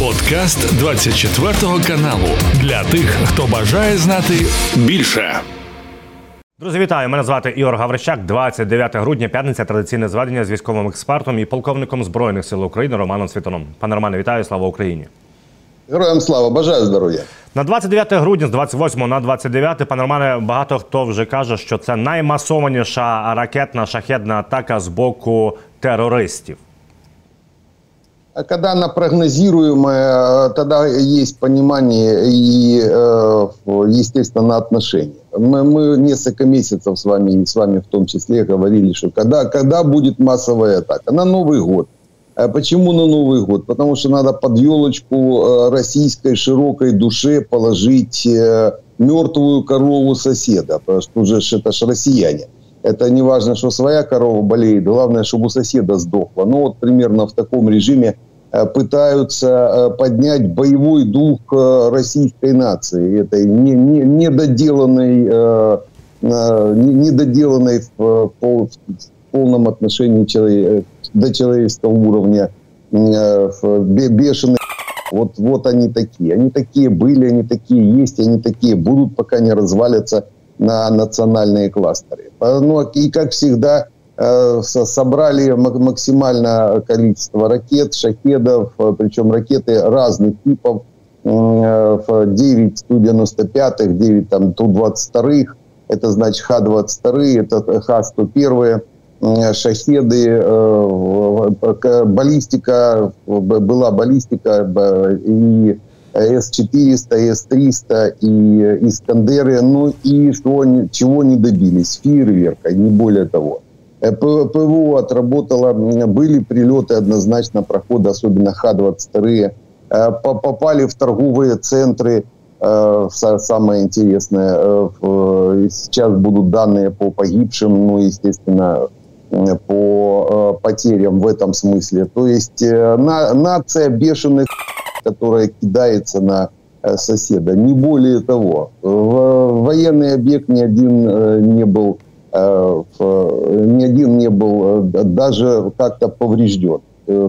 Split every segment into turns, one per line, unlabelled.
Подкаст 24 каналу для тих, хто бажає знати більше.
Друзі, вітаю! Мене звати Ігор Гаврищак. 29 грудня, п'ятниця. Традиційне зведення з військовим експертом і полковником збройних сил України Романом Світоном. Пане Романе, вітаю! Слава Україні!
Героям слава, бажаю здоров'я.
На 29 грудня, з 28 на 29, пане Романе, багато хто вже каже, що це наймасованіша ракетна шахедна атака з боку терористів.
А когда она прогнозируемая, тогда есть понимание и, э, естественно, отношения. Мы, мы несколько месяцев с вами, с вами в том числе, говорили, что когда, когда будет массовая атака? На Новый год. А почему на Новый год? Потому что надо под елочку э, российской широкой душе положить э, мертвую корову соседа, потому что уже это ж россияне. Это не важно, что своя корова болеет, главное, чтобы у соседа сдохла. Ну вот примерно в таком режиме пытаются поднять боевой дух российской нации, этой недоделанной, недоделанной в полном отношении до человеческого уровня бешеные вот, вот они такие. Они такие были, они такие есть, они такие будут, пока не развалятся на национальные кластеры. Ну, и, как всегда, э, собрали максимальное количество ракет, шахедов, э, причем ракеты разных типов, 9 Ту-95, 9 там, Ту-22, это значит Х-22, это Х-101, шахеды, э, баллистика, была баллистика и С-400, С-300 и Искандеры, ну и что, чего не добились, фейерверка, не более того. Э, ПВО отработало, были прилеты однозначно, проходы, особенно Х-22, э, попали в торговые центры, самое интересное, сейчас будут данные по погибшим, ну, естественно, по потерям в этом смысле. То есть на, нация бешеных, которая кидается на соседа, не более того. В военный объект ни один не был ни один не был даже как-то поврежден.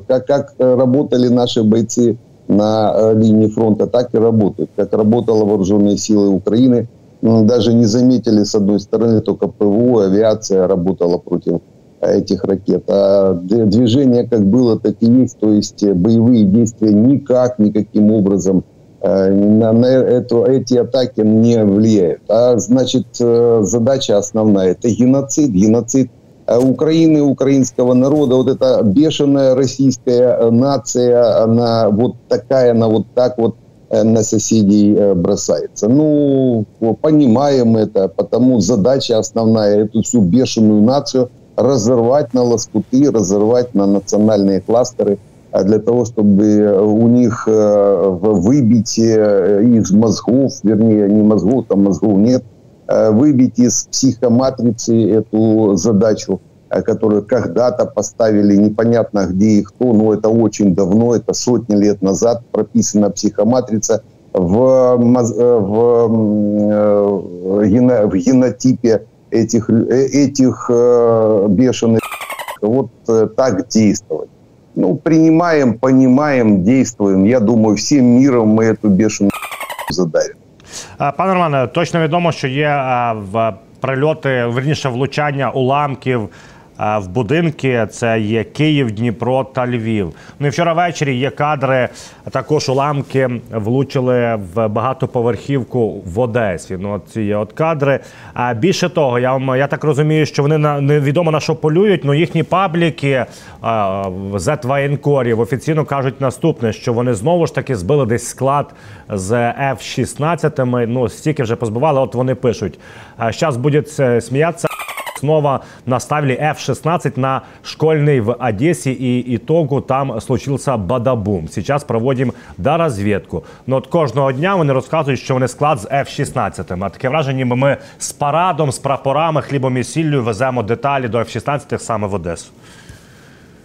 Как, как работали наши бойцы на линии фронта, так и работают. Как работала вооруженные силы Украины, даже не заметили с одной стороны, только ПВО, авиация работала против этих ракет. А движение как было, так и есть. То есть э, боевые действия никак, никаким образом э, на, на эту, эти атаки не влияют. А значит, э, задача основная – это геноцид. Геноцид Украины, украинского народа. Вот эта бешеная российская нация, она вот такая, она вот так вот на соседей бросается. Ну, понимаем это, потому задача основная – эту всю бешеную нацию – разорвать на лоскуты, разорвать на национальные кластеры, для того, чтобы у них э, выбить э, из мозгов, вернее, не мозгов, там мозгов нет, э, выбить из психоматрицы эту задачу, которую когда-то поставили непонятно где и кто, но это очень давно, это сотни лет назад прописана психоматрица в, в, в генотипе этих, э, этих э, бешеных вот э, так действовать Ну, принимаем, понимаем, действуем. Я думаю, всем миром мы эту бешеную задавим.
Пане Романе, точно відомо, що є в прильоти, верніше влучання уламків В будинки. Це є Київ, Дніпро та Львів. Ну і вчора ввечері є кадри. Також уламки влучили в багатоповерхівку в Одесі. Ну ці є от кадри. А більше того, я вам я так розумію, що вони на невідомо на що полюють. Ну їхні пабліки в Z офіційно кажуть наступне: що вони знову ж таки збили десь склад з F-16. Ну стільки вже позбивали. От вони пишуть. Зараз будуть е, сміятися. Снова наставили F-16 на школьный в Одессе, и итогу там случился бадабум. Сейчас проводим доразвідку. Ну от кожного дня вони розказують, що вони склад з F-16. А таке враження, ніби ми з парадом, з прапорами, хлібом і сіллю веземо деталі до F-16 саме в Одесу.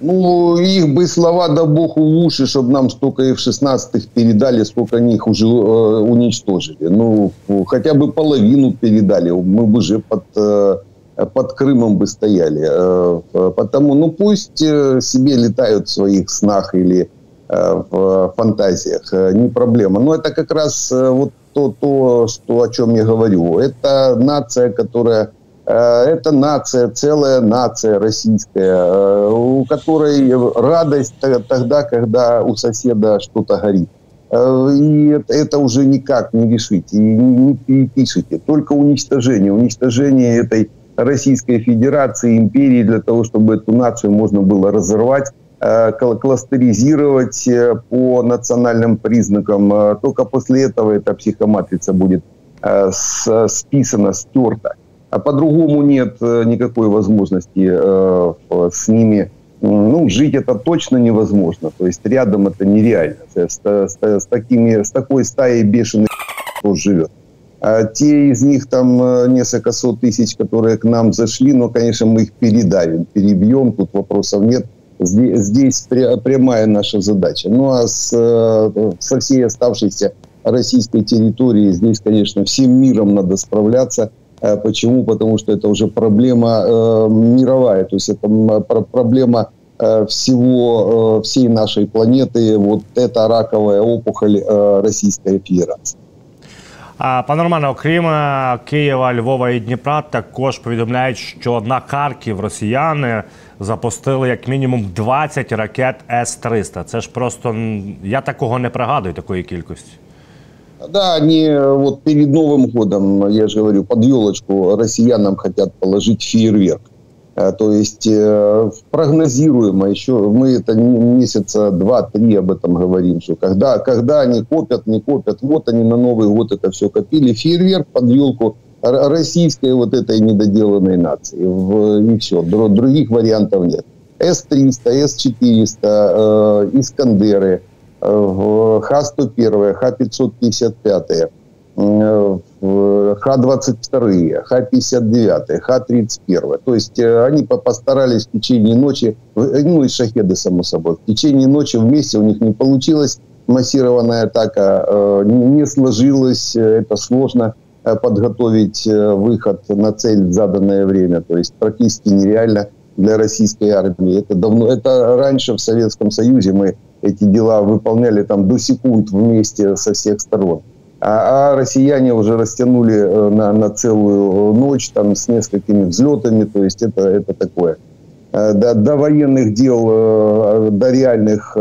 Ну, их бы слова, да бог в уши, чтобы нам столько F-16 передали, сколько они их уже э, уничтожили. Ну, хотя бы половину передали, мы бы уже под... Э, под Крымом бы стояли. Э, потому, ну, пусть э, себе летают в своих снах или в фантазиях, не проблема. Но это как раз вот то, то что, о чем я говорю. Это нация, которая это нация, целая нация российская, у которой радость тогда, когда у соседа что-то горит. И это, это уже никак не решите и не перепишите. Только уничтожение. Уничтожение этой Российской Федерации, империи, для того, чтобы эту нацию можно было разорвать, э, кластеризировать э, по национальным признакам. Э, только после этого эта психоматрица будет списана, стерта. А по-другому нет никакой возможности с ними ну, жить это точно невозможно. То есть рядом это нереально. С, с, с, такими, с такой стаей бешеных кто живет. А те из них там э, несколько сот тысяч, которые к нам зашли, но, конечно, мы их передавим, перебьем, тут вопросов нет. Здесь, здесь прямая наша задача. Ну а с, э, со всей оставшейся российской территории здесь, конечно, всем миром надо справляться. Э, почему? Потому что это уже проблема э, мировая, то есть это проблема э, всего, э, всей нашей планеты. Вот это раковая опухоль э, Российской Федерации.
Пане Романе, окрім е, Києва, Львова і Дніпра, також повідомляють, що на Харків росіяни запустили як мінімум 20 ракет С-300. Це ж просто я такого не пригадую, такої кількості.
Да, они вот перед Новым годом, я же говорю, под елочку россиянам хотят положить фейерверк. Э, то есть э, прогнозируемо еще, мы это месяца два-три об этом говорим, что когда, когда они копят, не копят, вот они на Новый год это все копили, фейерверк под елку российской вот этой недоделанной нации. И все, других вариантов нет. С-300, С-400, э, Искандеры, э, Х-101, Х-555, Х-22, Х-59, Х-31. То есть э, они постарались в течение ночи, э, ну и шахеды, само собой, в течение ночи вместе у них не получилось, массированная атака э, не сложилась, это сложно подготовить выход на цель в заданное время, то есть практически нереально для российской армии. Это давно, это раньше в Советском Союзе мы эти дела выполняли там до секунд вместе со всех сторон а, а россияне уже растянули э, на, на целую ночь там с несколькими взлетами, то есть это, это такое. Э, до, до военных дел, э, до реальных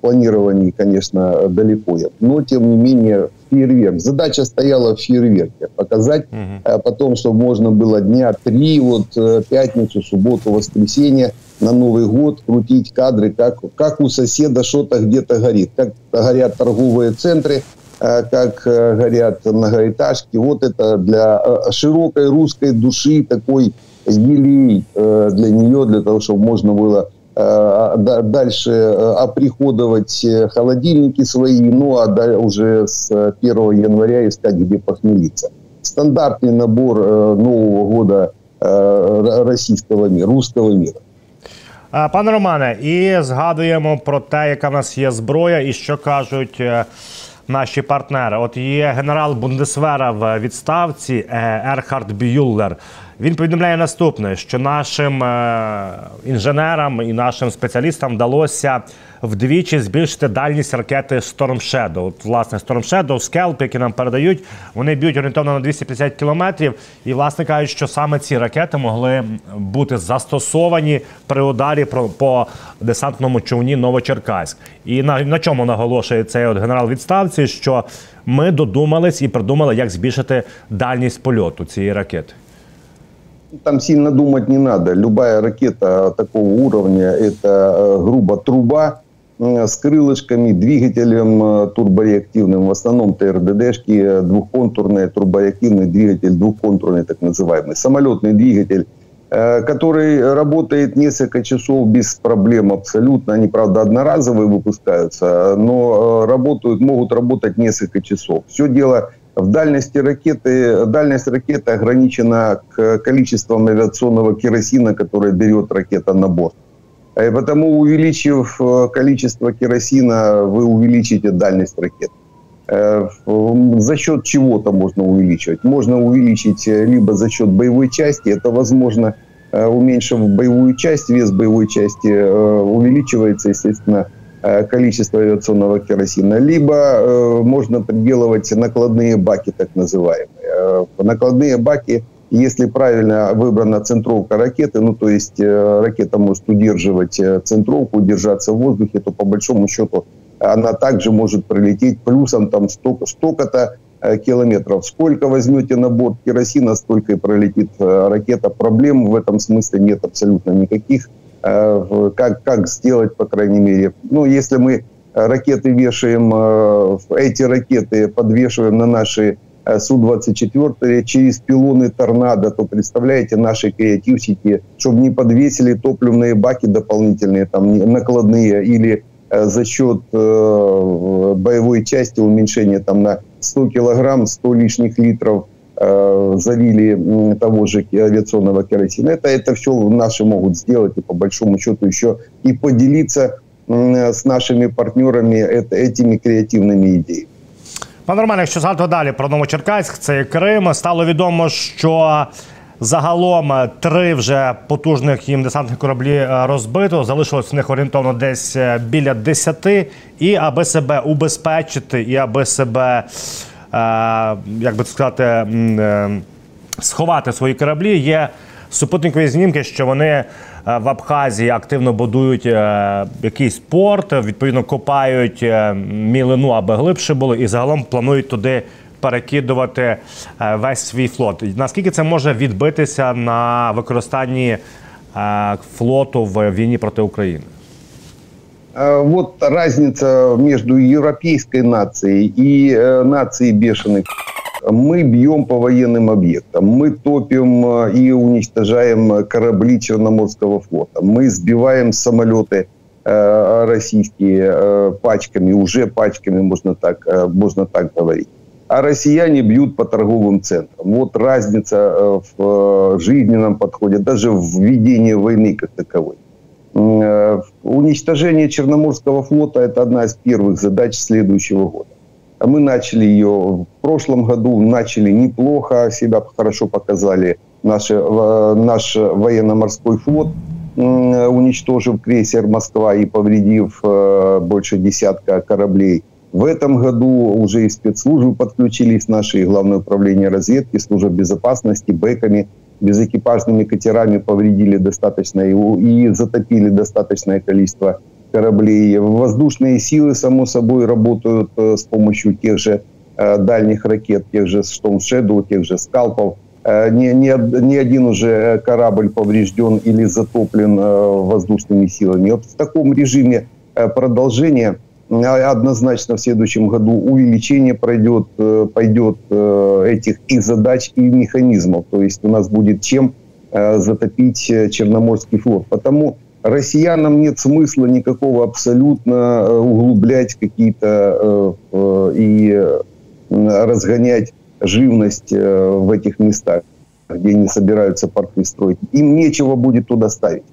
планирований, конечно, далеко. Но, тем не менее, фейерверк. Задача стояла в фейерверке. Показать угу. потом, чтобы можно было дня три, вот пятницу, субботу, воскресенье на Новый год крутить кадры, как, как у соседа что-то где-то горит. Как горят торговые центры, Э, как э, горят многоэтажки. Вот это для э, широкой русской души такой елей для нее, для того, чтобы можно было дальше оприходовать холодильники свои, ну а уже с 1 января искать, где похмелиться. Стандартный набор Нового года российского мира, русского мира.
Пане Романе, і згадуємо про те, яка в нас є зброя, і що кажуть наші партнери. От є генерал Бундесвера в відставці е, Ерхард Бюллер. Він повідомляє наступне: що нашим е, інженерам і нашим спеціалістам вдалося вдвічі збільшити дальність ракети Storm Shadow. От, власне, Storm Shadow, Scalp, які нам передають, вони б'ють орієнтовно на 250 кілометрів. І, власне кажуть, що саме ці ракети могли бути застосовані при ударі по десантному човні Новочеркаськ. І на, на чому наголошує цей от генерал відставці, що ми додумались і придумали, як збільшити дальність польоту цієї ракети.
Там сильно думать не надо. Любая ракета такого уровня – это э, грубо труба, с крылышками, двигателем э, турбореактивным, в основном ТРДДшки, э, двухконтурный турбореактивный двигатель, двухконтурный так называемый, самолетный двигатель, который работает несколько часов без проблем абсолютно. Они, правда, одноразовые выпускаются, но работают, могут работать несколько часов. Все дело в дальности ракеты, дальность ракеты ограничена количеством авиационного керосина, которое берет ракета на борт. И э, потому, увеличив э, количество керосина, вы увеличите дальность ракет. Э, за счет чего-то можно увеличивать. Можно увеличить либо за счет боевой части, это возможно, уменьшив боевую часть, вес боевой части увеличивается, естественно, количество авиационного керосина, либо можно приделывать накладные баки, так называемые. Накладные баки – если правильно выбрана центровка ракеты, ну то есть э, ракета может удерживать э, центровку, удержаться в воздухе, то по большому счету она также может пролететь плюсом там столько, столько-то э, километров. Сколько возьмете на борт керосина, столько и пролетит ракета. Проблем в этом смысле нет абсолютно никаких. Как, как сделать, по крайней мере. Ну, если мы ракеты вешаем, эти ракеты подвешиваем на наши Э, Су-24 через пилоны торнадо, то представляете, наши креативщики, чтобы не подвесили топливные баки дополнительные, там накладные, или э, за счет э, боевой части уменьшения там на 100 килограмм, 100 лишних литров э, залили того же авиационного керосина. Это, это все наши могут сделать и по большому счету еще и поделиться э, с нашими партнерами это, этими креативными идеями.
Пане Романе, якщо згадати далі про Новочеркаськ, це Крим, стало відомо, що загалом три вже потужних їм десантних кораблі е, розбито. Залишилось в них орієнтовно десь е, біля десяти. І аби себе убезпечити, і аби себе, е, як би сказати, сховати свої кораблі, є супутникові знімки, що вони Е, в Абхазії активно будують е, якийсь порт, відповідно копають е, мілину, аби глибше було, і загалом планують туди перекидувати весь свій флот. Наскільки це може відбитися на використанні флоту в війні проти України?
Вот разница между европейской нацией и нацией бешеных мы бьем по военным объектам, мы топим э, и уничтожаем корабли Черноморского флота, мы сбиваем самолеты э, российские э, пачками, уже пачками, можно так, можно так говорить. А россияне бьют по торговым центрам. Вот разница в жизненном подходе, даже в ведении войны как таковой. Уничтожение Черноморского флота – это одна из первых задач следующего года. Мы начали ее в прошлом году, начали неплохо, себя хорошо показали наши, наш военно-морской флот, уничтожив крейсер «Москва» и повредив э, больше десятка кораблей. В этом году уже и спецслужбы подключились, наши Главное управление разведки, служба безопасности, бэками, безэкипажными катерами повредили достаточно и, и затопили достаточное количество кораблей. Воздушные силы, само собой, работают э, с помощью тех же э, дальних ракет, тех же Storm Shadow, тех же скалпов. Э, ни, ни, ни один уже корабль поврежден или затоплен воздушными силами. Вот в таком режиме продолжения однозначно в следующем году увеличение пройдет, пойдет этих и задач, и механизмов. То есть у нас будет чем затопить Черноморский флот. Потому россиянам нет смысла никакого абсолютно э, углублять какие-то э, э, и разгонять живность в этих местах, где они собираются порты строить. Им нечего будет туда ставить.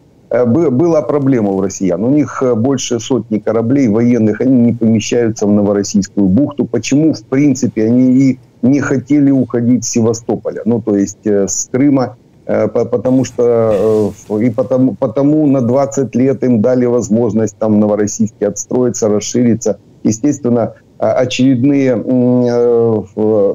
Была проблема у россиян. У них больше сотни кораблей военных, они не помещаются в Новороссийскую бухту. Почему, в принципе, они и не хотели уходить с Севастополя, ну, то есть с Крыма Э, потому что э, и потому, потому на 20 лет им дали возможность там Новороссийске отстроиться, расшириться. Естественно, очередные э,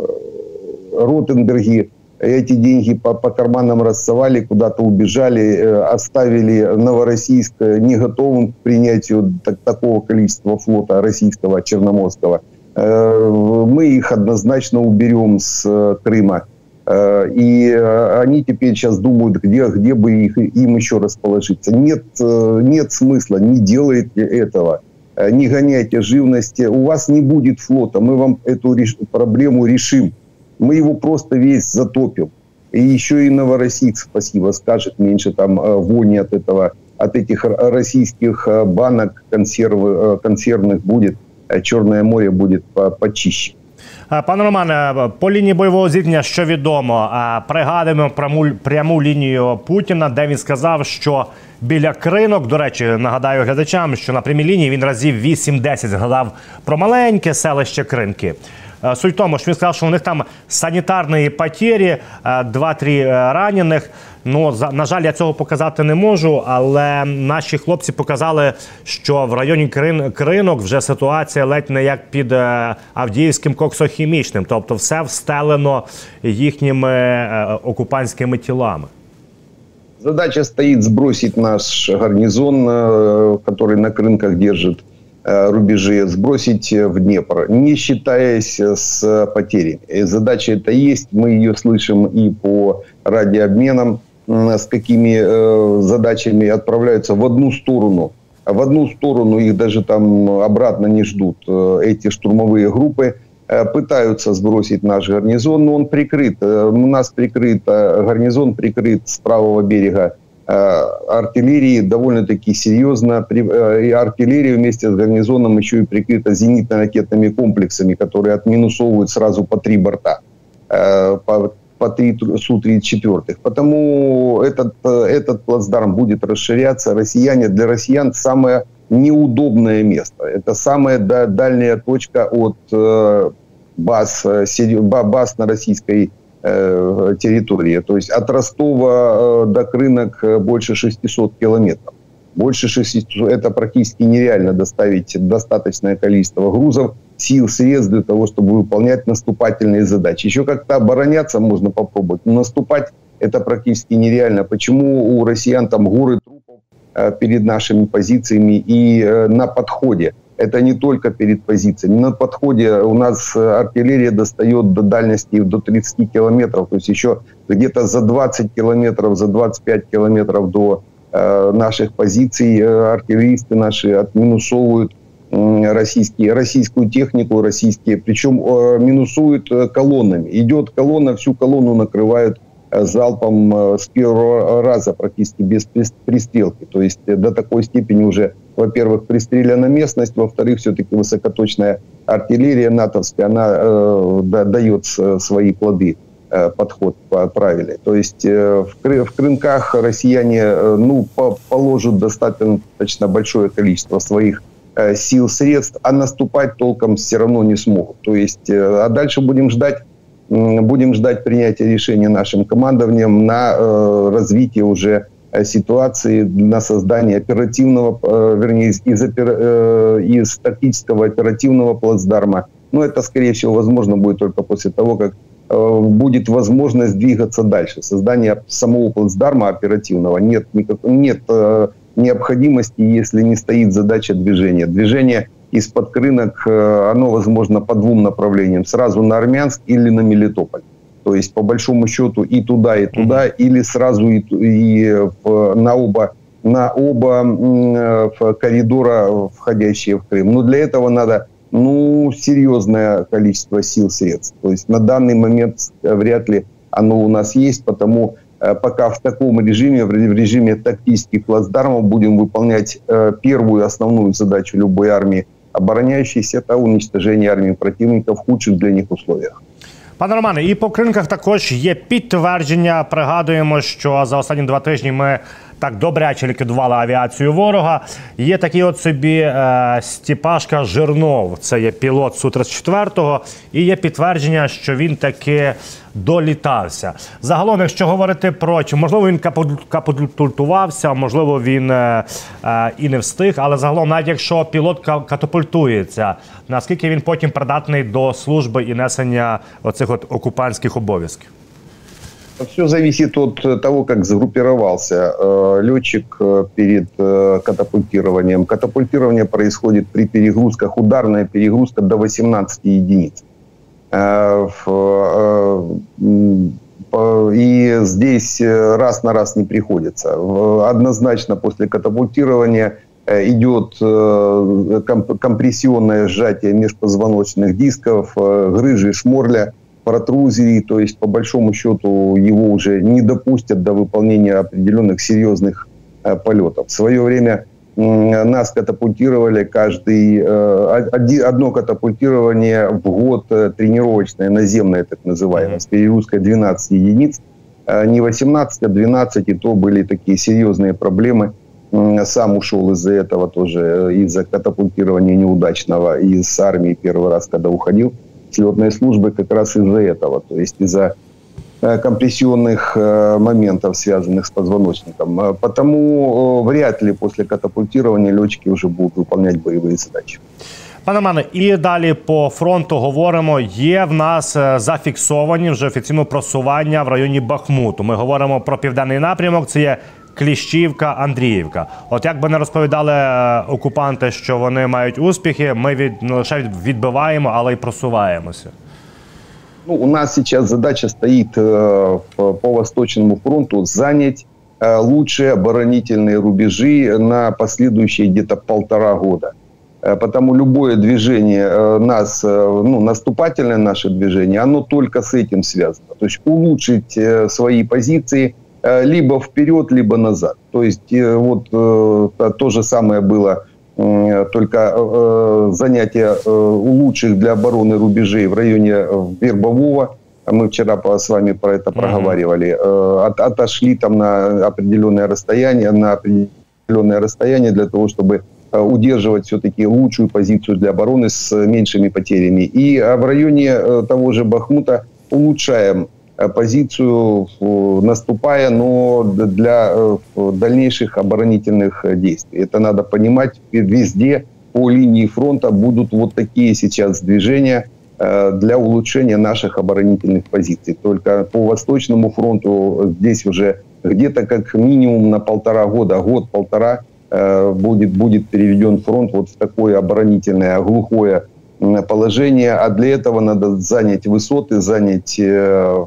Ротенберги эти деньги по, по карманам рассовали, куда-то убежали, оставили Новороссийск не готовым к принятию так, такого количества флота российского, черноморского. Мы их однозначно уберем с Крыма. Э, и э, они теперь сейчас думают, где, где бы их, им еще расположиться. Нет, э, нет смысла, не делайте этого. Не гоняйте живности. У вас не будет флота. Мы вам эту проблему решим. Мы его просто весь затопим. И еще и Новороссийск, спасибо, скажет, меньше там вони от этого, от этих российских банок консервы, консервных будет. Черное море будет почище.
Е, пане Романе, по лінії бойового зіткнення, що відомо, е, пригадуємо пряму, пряму лінію Путіна, де він сказав, що біля кринок, до речі, нагадаю глядачам, що на прямій лінії він разів 8-10 згадав про маленьке селище Кринки. Суть в тому, що він сказав, що у них там санітарні потери, 2-3 ранених. Ну на жаль, я цього показати не можу, але наші хлопці показали, що в районі Кринок вже ситуація ледь не як під Авдіївським коксохімічним, тобто все встелено їхніми окупантськими тілами.
Задача стоит сбросить наш гарнизон, э, который на рынках держит э, Рубежи, сбросить в Днепр, не считаясь с потерями. Задача это есть, мы ее слышим и по радиообменам, с какими э, задачами отправляются в одну сторону. В одну сторону их даже там обратно не ждут эти штурмовые группы – Э, пытаются сбросить наш гарнизон, но он прикрыт. Э, у нас прикрыт, э, гарнизон прикрыт с правого берега артиллерии довольно-таки серьезно. И артиллерия вместе с гарнизоном еще и прикрыта зенитно-ракетными комплексами, которые отминусовывают сразу по три борта, по, по три Су-34. Потому этот, этот плацдарм будет расширяться. Россияне, для россиян самое неудобное место. Это самая дальняя точка от баз, э, баз на российской э, территории. То есть от Ростова э, до Крынок больше 600 километров. Больше 600, это практически нереально доставить достаточное количество грузов, сил, средств для того, чтобы выполнять наступательные задачи. Еще как-то обороняться можно попробовать, но наступать это практически нереально. Почему у россиян там горы трупов перед нашими позициями и на подходе? Это не только перед позициями. На подходе у нас э, артиллерия достает до дальности до 30 километров, то есть еще где-то за 20 километров, за 25 километров до э, наших позиций э, артиллеристы наши отминусовывают российские, российскую технику, российские, причем минусуют колоннами. Идет колонна, всю колонну накрывают залпом с первого раза практически без пристрелки. То есть до такой степени уже, во-первых, пристреляна местность, во-вторых, все-таки высокоточная артиллерия натовская, она э, дает свои плоды подход правильный. То есть в, в Крынках россияне ну, положат достаточно большое количество своих сил, средств, а наступать толком все равно не смогут. То есть, а дальше будем ждать будем ждать принятия решения нашим командованием на э, развитие уже э, ситуации на создание оперативного, э, вернее, из, из, из тактического оперативного плацдарма. Но это, скорее всего, возможно будет только после того, как будет возможность двигаться дальше. Создание самого плацдарма оперативного нет, никак, нет необходимости, если не стоит задача движения. Движение – из-под рынок, э, оно возможно по двум направлениям. Сразу на Армянск или на Мелитополь. То есть, по большому счету, и туда, и туда, mm-hmm. или сразу и, и в, на оба на оба в коридора, входящие в Крым. Но для этого надо ну, серьезное количество сил, средств. То есть на данный момент вряд ли оно у нас есть, потому э, пока в таком режиме, в режиме тактических плацдармов будем выполнять э, первую основную задачу любой армии – обороняющийся это уничтожение армії противника в худших для них условиях.
Пане Романе, і по кринках також є підтвердження. Пригадуємо, що за останні два тижні ми Так добряче ліквідували авіацію ворога. Є такий от собі е, Стіпашка Жирнов, це є пілот су 34 і є підтвердження, що він таки долітався. Загалом, якщо говорити про чи можливо він капультувався, можливо, він е, е, і не встиг, але загалом, навіть якщо пілот катапультується, наскільки він потім придатний до служби і несення оцих от окупантських обов'язків?
Все зависит от того, как сгруппировался э, летчик э, перед э, катапультированием. Катапультирование происходит при перегрузках, ударная перегрузка до 18 единиц. И здесь раз на раз не приходится. Однозначно после катапультирования идет компрессионное сжатие межпозвоночных дисков, грыжи шморля – протрузии, то есть по большому счету его уже не допустят до выполнения определенных серьезных э, полетов. В свое время э, нас катапультировали каждый, э, одно катапультирование в год э, тренировочное, наземное так называемое, с перегрузкой 12 единиц. Э, не 18, а 12, и то были такие серьезные проблемы. Сам ушел из-за этого тоже, э, из-за катапультирования неудачного из армии первый раз, когда уходил. слетной службы как раз из-за этого, то есть из-за компрессионных моментов, связанных с позвоночником. Потому вряд ли после катапультирования летчики уже будут выполнять боевые задачи.
Пане Романе, і далі по фронту говоримо. Є в нас е, зафіксовані вже офіційно просування в районі Бахмуту. Ми говоримо про південний напрямок. Це є Кліщівка, Андріївка. От як би не розповідали е, окупанти, що вони мають успіхи, ми від не лише відбиваємо, але й просуваємося.
Ну, у нас сейчас задача стоит э, по Восточному фронту занять э, лучшие оборонительные рубежи на последующие где-то полтора года. Э, потому любое движение э, нас, э, ну, наступательное наше движение, оно только с этим связано. То есть улучшить свои позиции либо вперед, либо назад. То есть вот то же самое было только занятие улучших для обороны рубежей в районе Вербового. Мы вчера с вами про это проговаривали. От, отошли там на определенное расстояние, на определенное расстояние для того, чтобы Э, удерживать все-таки лучшую позицию для обороны с меньшими потерями. И в районе э, того же Бахмута улучшаем э, позицию, наступая, но для дальнейших оборонительных действий. Это надо понимать. Везде по линии фронта будут вот такие сейчас движения для улучшения наших оборонительных позиций. Только по Восточному фронту здесь уже где-то как минимум на полтора года, год-полтора Э, будет, будет переведен фронт вот в такое оборонительное, глухое положение, а для этого надо занять высоты, занять э,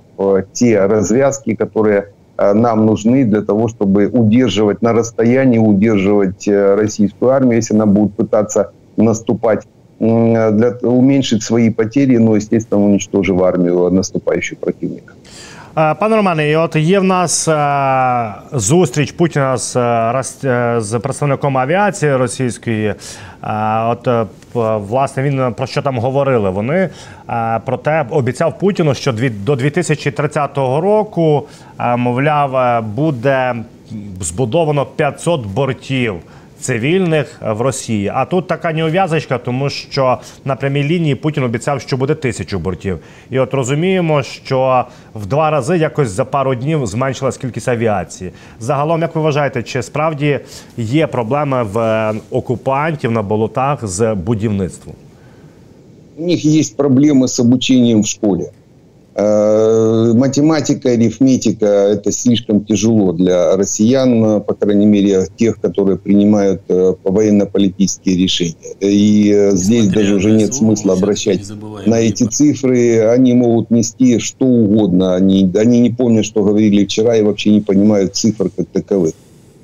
те развязки, которые э, нам нужны для того, чтобы удерживать на расстоянии, удерживать российскую армию, если она будет пытаться наступать, для, уменьшить свои потери, но, естественно, уничтожив армию наступающего противника.
Е, пане Романе, от є в нас е, зустріч Путіна з е, з представником авіації російської. От власне він про що там говорили? Вони про те обіцяв Путіну, що до 2030 року, мовляв, буде збудовано 500 бортів цивільних в Росії. А тут така неув'язочка, тому що на прямій лінії Путін обіцяв, що буде тисячу бортів. І от розуміємо, що в два рази якось за пару днів зменшилась кількість авіації. Загалом, як ви вважаєте, чи справді є проблеми в окупантів на болотах з будівництвом?
У них є проблеми з обученням в школі. Э, математика, арифметика – это слишком тяжело для россиян, по крайней мере, тех, которые принимают э, военно-политические решения. И э, здесь даже уже нет смысла обращать на эти цифры. Они могут нести что угодно. Они, они не помнят, что говорили вчера, и вообще не понимают цифр как таковых.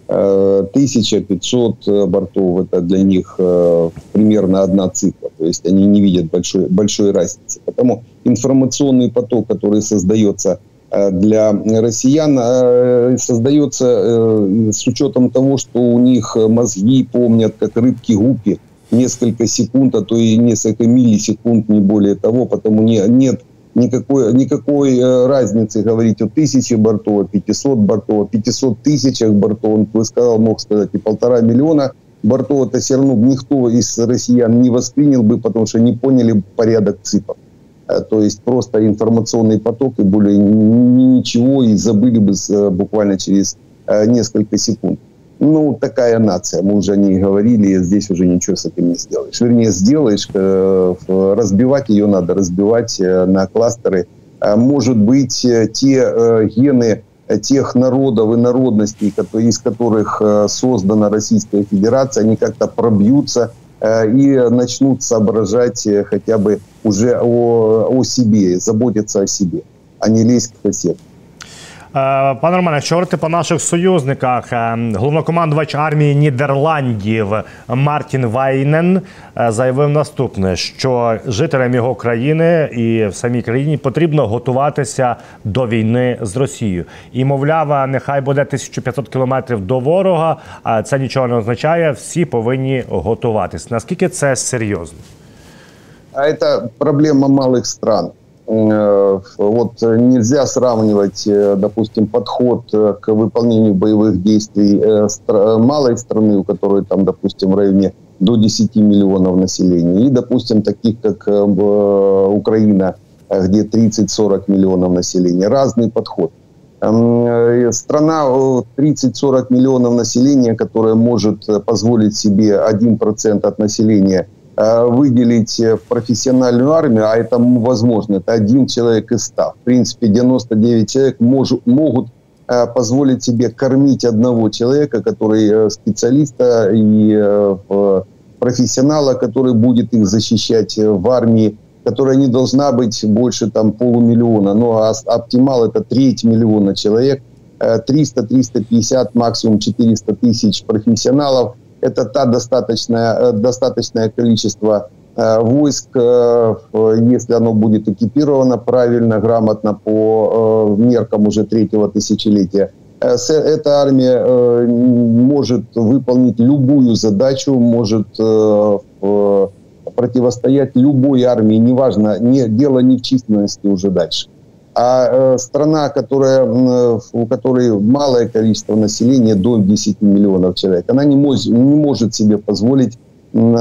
1500 бортов – это для них примерно одна цифра. То есть они не видят большой, большой разницы. Потому информационный поток, который создается э, для россиян, э, создается э, с учетом того, что у них мозги помнят, как рыбки гупи, несколько секунд, а то и несколько миллисекунд, не более того, потому не, нет никакой, никакой разницы говорить о тысяче бортов, о 500 бортов, о 500 тысячах бортов. Он бы сказал, мог сказать и полтора миллиона бортов. Это все равно никто из россиян не воспринял бы, потому что не поняли порядок цифр. Э, то есть просто информационный поток и более ничего, и забыли бы э, буквально через э, несколько секунд. Ну, такая нация, мы уже не говорили, здесь уже ничего с этим не сделаешь. Вернее, сделаешь, разбивать ее надо, разбивать на кластеры. Может быть, те гены тех народов и народностей, из которых создана Российская Федерация, они как-то пробьются Э, и начнут соображать э, хотя бы уже о, о себе, заботиться о себе, а не лезть к соседу.
Е, пане Романе, якщо говорити по наших союзниках, е, головнокомандувач армії Нідерландів Мартін Вайнен е, заявив наступне: що жителям його країни і в самій країні потрібно готуватися до війни з Росією. І мовляв, нехай буде 1500 кілометрів до ворога. А це нічого не означає. Всі повинні готуватись. Наскільки це серйозно?
А це проблема малих стран. Э, вот нельзя сравнивать, э, допустим, подход э, к выполнению боевых действий малой страны, у которой там, допустим, в районе до 10 миллионов населения. И, допустим, таких, как Украина, где 30-40 миллионов населения. Разный подход. Страна 30-40 миллионов населения, которая может позволить себе 1% от населения выделить в профессиональную армию, а это возможно, это один человек из ста. В принципе, 99 человек мож, могут Э, позволить себе кормить одного человека, который э, специалиста и э, профессионала, который будет их защищать в армии, которая не должна быть больше там полумиллиона, но ну, а оптимал это треть миллиона человек, 300, 350, максимум 400 тысяч профессионалов. Это та достаточное, достаточное количество Э, войск, э, если оно будет экипировано правильно, грамотно по э, меркам уже третьего тысячелетия, эта армия может выполнить любую задачу, может противостоять любой армии, неважно, не, дело не в численности уже дальше. А страна, которая, у которой малое количество населения, до 10 миллионов человек, она не, может, не может себе позволить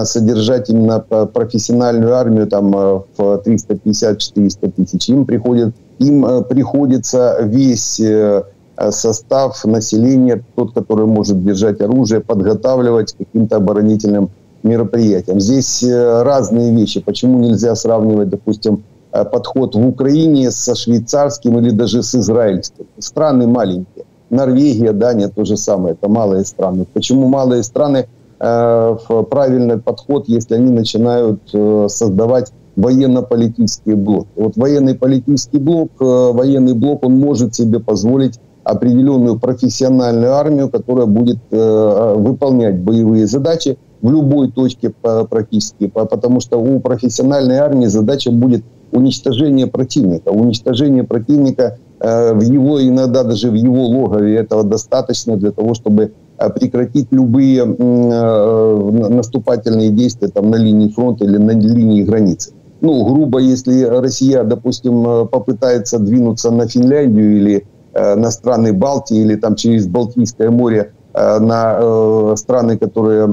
содержать именно профессиональную армию там э, в 350-400 тысяч. Им, приходит, им э, приходится весь э, состав населения, тот, который может держать оружие, подготавливать к каким-то оборонительным мероприятиям. Здесь разные вещи. Почему нельзя сравнивать, допустим, подход в Украине со швейцарским или даже с израильским? Страны маленькие. Норвегия, Дания то же самое, это малые страны. Почему малые страны Э, в правильный подход, если они начинают э, создавать военно-политический блок. Вот военный политический блок, э, военный блок, он может себе позволить определенную профессиональную армию, которая будет выполнять боевые задачи в любой точке практически, потому что у профессиональной армии задача будет уничтожение противника. Уничтожение противника в его, иногда даже в его логове, этого достаточно для того, чтобы Э, прекратить любые э, наступательные действия там, на линии фронта или на линии границы. Ну, грубо, если Россия, допустим, э, попытается двинуться на Финляндию или на страны Балтии или там через Балтийское море на страны, которые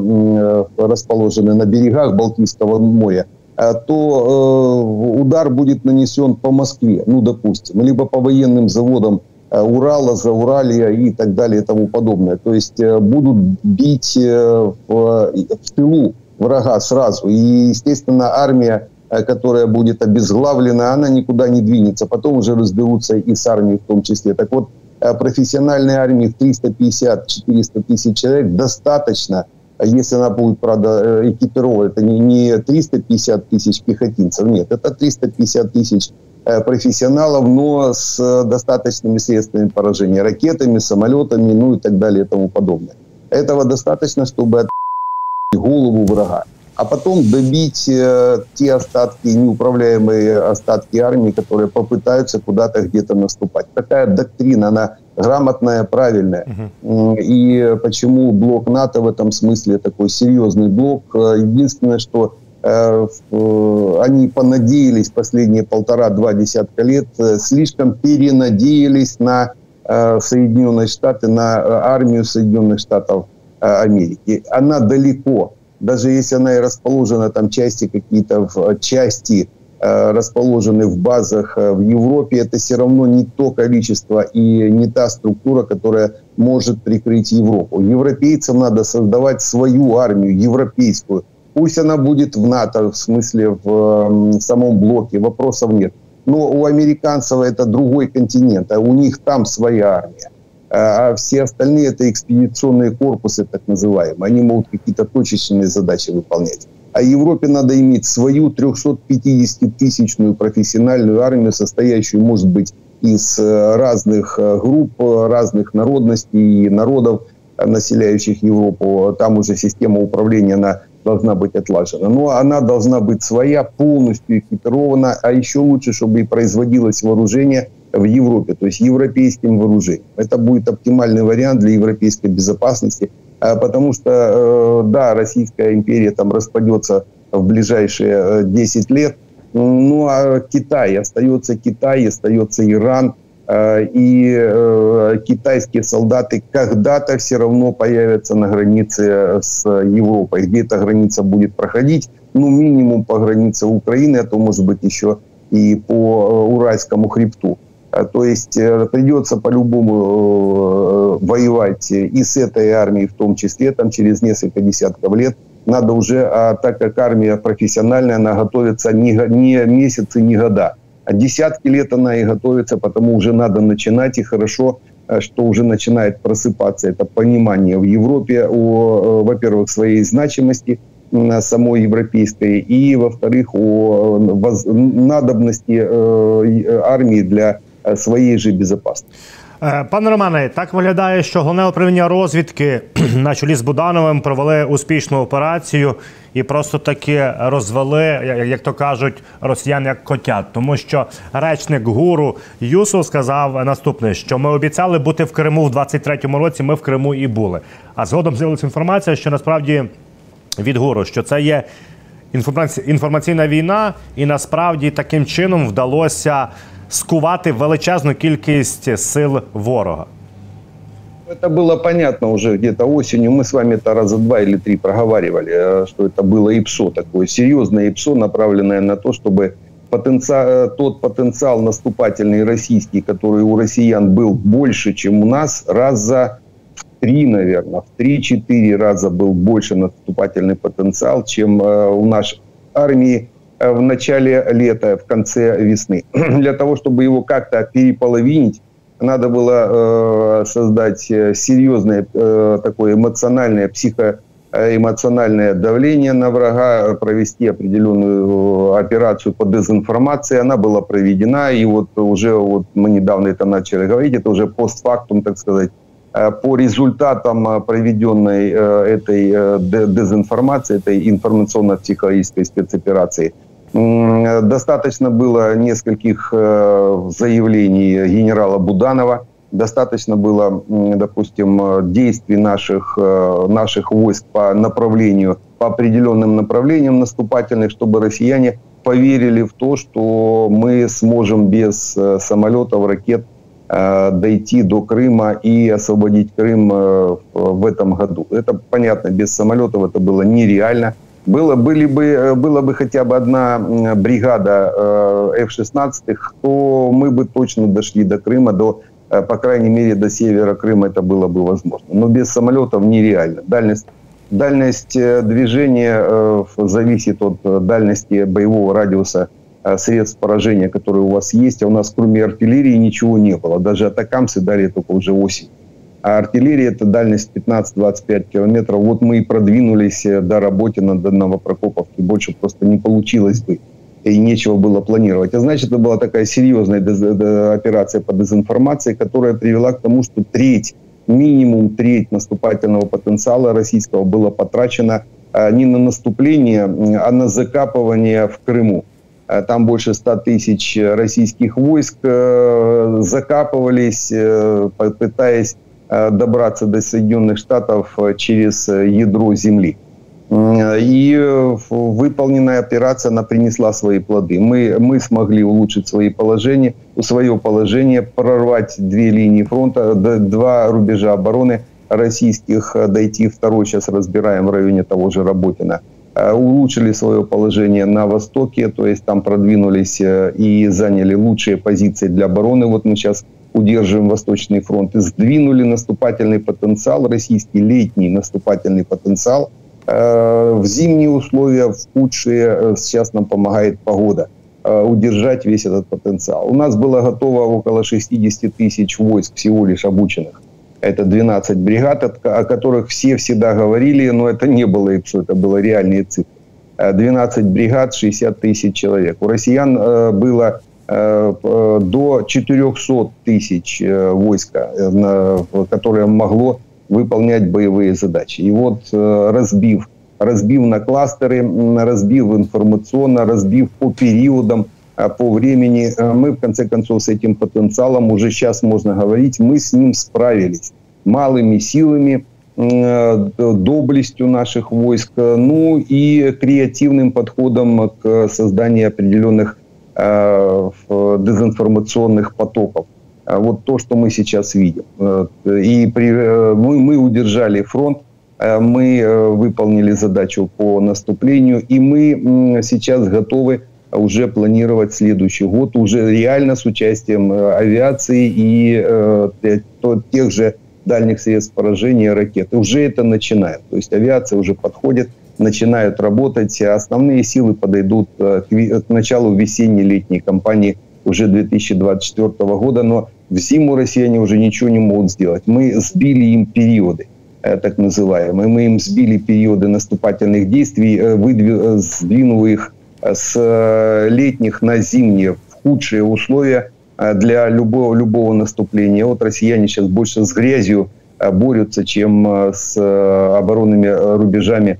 расположены на берегах Балтийского моря, то удар будет нанесен по Москве, ну, допустим, либо по военным заводам Э, Урала, Зауралья и так далее и тому подобное. То есть э, будут бить э, в, в тылу врага сразу. И, естественно, армия, которая будет обезглавлена, она никуда не двинется. Потом уже разберутся и с армией в том числе. Так вот, профессиональной армии в 350-400 тысяч человек достаточно, если она будет, правда, экипирована. Это не, не 350 тысяч пехотинцев, нет, это 350 тысяч Э, профессионалов, но с достаточными средствами поражения, ракетами, самолетами, ну и так далее и тому подобное. Этого достаточно, чтобы от голову врага. А потом добить э, те остатки, неуправляемые остатки армии, которые попытаются куда-то где-то наступать. Такая доктрина, она грамотная, правильная. Угу. И почему блок НАТО в этом смысле такой серьезный блок? Э, единственное, что Э, они понадеялись последние полтора-два десятка лет, э, слишком перенадеялись на э, Соединенные Штаты, на армию Соединенных Штатов Америки. Она далеко, даже если она и расположена, там части какие-то в части расположены в базах в Европе, это все равно не то количество и не та структура, которая может прикрыть Европу. Европейцам надо создавать свою армию, европейскую, Пусть она будет в НАТО, в смысле в самом блоке, вопросов нет. Но у американцев это другой континент, а у них там своя армия. А, а все остальные это экспедиционные корпусы, так называемые. Они могут какие-то точечные задачи выполнять. А Европе надо иметь свою 350-тысячную профессиональную армию, состоящую, может быть, из э, разных э, групп, разных народностей и народов, населяющих Европу. Там уже система управления на должна быть отлажена. Но она должна быть своя, полностью экипирована, а еще лучше, чтобы и производилось вооружение в Европе, то есть европейским вооружением. Это будет оптимальный вариант для европейской безопасности, а, потому что, э, да, Российская империя там распадется в ближайшие 10 э, лет, ну а Китай, остается Китай, остается Иран, и китайские солдаты когда-то все равно появятся на границе с Европой. Где эта граница будет проходить, ну, минимум по границе Украины, а то, может быть, еще и по Уральскому хребту. То есть придется по-любому воевать и с этой армией в том числе, там через несколько десятков лет. Надо уже, а так как армия профессиональная, она готовится не, не месяцы, не года а десятки лет она и готовится, потому уже надо начинать, и хорошо, э, что уже начинает просыпаться это понимание в Европе о, э, во-первых, своей значимости самой европейской, и, во-вторых, о э, надобности армии для своей же безопасности.
Пане Романе, так виглядає, що головне управління розвідки на чолі з Будановим провели успішну операцію і просто таки розвели, як то кажуть, росіян як котят. Тому що речник гуру Юсу сказав наступне: що ми обіцяли бути в Криму в 23-му році. Ми в Криму і були. А згодом з'явилася інформація, що насправді від гуру, що це є інформаційна війна, і насправді таким чином вдалося скувати величезну кількість сил ворога.
Это было понятно уже где-то осенью. Мы с вами это раза два или три проговаривали, э, что это было ИПСО такое, серьезное ИПСО, направленное на то, чтобы потенциал, э, тот потенциал наступательный российский, который у россиян был больше, чем у нас, раза в три, наверное, в три-четыре раза был больше наступательный потенциал, чем э, у нашей армии в начале лета, в конце весны. Для того, чтобы его как-то переполовинить, надо было э, создать э, серьезное э, такое эмоциональное, психоэмоциональное давление на врага, провести определенную операцию по дезинформации. Она была проведена, и вот уже вот мы недавно это начали говорить, это уже постфактум, так сказать, по результатам проведенной этой дезинформации, этой информационно-психологической спецоперации – Достаточно было нескольких э, заявлений генерала Буданова, достаточно было, допустим, действий наших, э, наших войск по направлению, по определенным направлениям наступательных, чтобы россияне поверили в то, что мы сможем без э, самолетов, ракет дойти до Крыма и освободить Крым в этом году. Это понятно, без самолетов это было нереально – было, были бы, э, была бы хотя бы одна бригада э, F-16, то мы бы точно дошли до Крыма, до, э, по крайней мере, до севера Крыма это было бы возможно. Но без самолетов нереально. Дальность, дальность движения зависит от дальности боевого радиуса средств поражения, которые у вас есть. А у нас кроме артиллерии ничего не было. Даже атакамсы дали только уже осень. А артиллерия – это дальность 15-25 километров. Вот мы и продвинулись э, до Работина, до Новопрокоповки. Больше просто не получилось бы. И нечего было планировать. А значит, это была такая серьезная операция по дезинформации, которая привела к тому, что треть, минимум треть наступательного потенциала российского было потрачено а, не на наступление, а на закапывание в Крыму. А, там больше 100 тысяч российских войск э, закапывались, э, пытаясь Э, добраться до Соединенных Штатов э, через э, ядро Земли. И выполненная операция, она принесла свои плоды. Мы, мы смогли улучшить свои положения, свое положение, прорвать две линии фронта, два рубежа обороны российских, дойти второй, сейчас разбираем в районе того же Работина. Улучшили свое положение на востоке, то есть там продвинулись и заняли лучшие позиции для обороны. Вот мы сейчас удерживаем Восточный фронт, и сдвинули наступательный потенциал, российский летний наступательный потенциал э, в зимние условия, в худшие, э, сейчас нам помогает погода, э, удержать весь этот потенциал. У нас было готово около 60 тысяч войск всего лишь обученных. Это 12 бригад, о которых все всегда говорили, но это не было ИПСО, это было реальные цифры. 12 бригад, 60 тысяч человек. У россиян было до 400 тысяч э, войска, э, которое могло выполнять боевые задачи. И вот разбив, разбив на кластеры, разбив информационно, разбив по периодам, по времени, мы в конце концов с этим потенциалом, уже сейчас можно говорить, мы с ним справились малыми силами, доблестью наших войск, ну и креативным подходом к созданию определенных Э, дезинформационных потоков. вот то, что мы сейчас видим. И при, мы, мы удержали фронт, мы выполнили задачу по наступлению, и мы сейчас готовы уже планировать следующий год, уже реально с участием авиации и тех же дальних средств поражения ракет. Уже это начинает. То есть авиация уже подходит, начинают работать. Основные силы подойдут к, к началу весенней-летней кампании уже 2024 года, но в зиму россияне уже ничего не могут сделать. Мы сбили им периоды э, так называемые. Мы им сбили периоды наступательных действий, э, выдвиг, сдвинув их с э, летних на зимние в худшие условия для любого, любого наступления. Вот россияне сейчас больше с грязью борются, чем с оборонными рубежами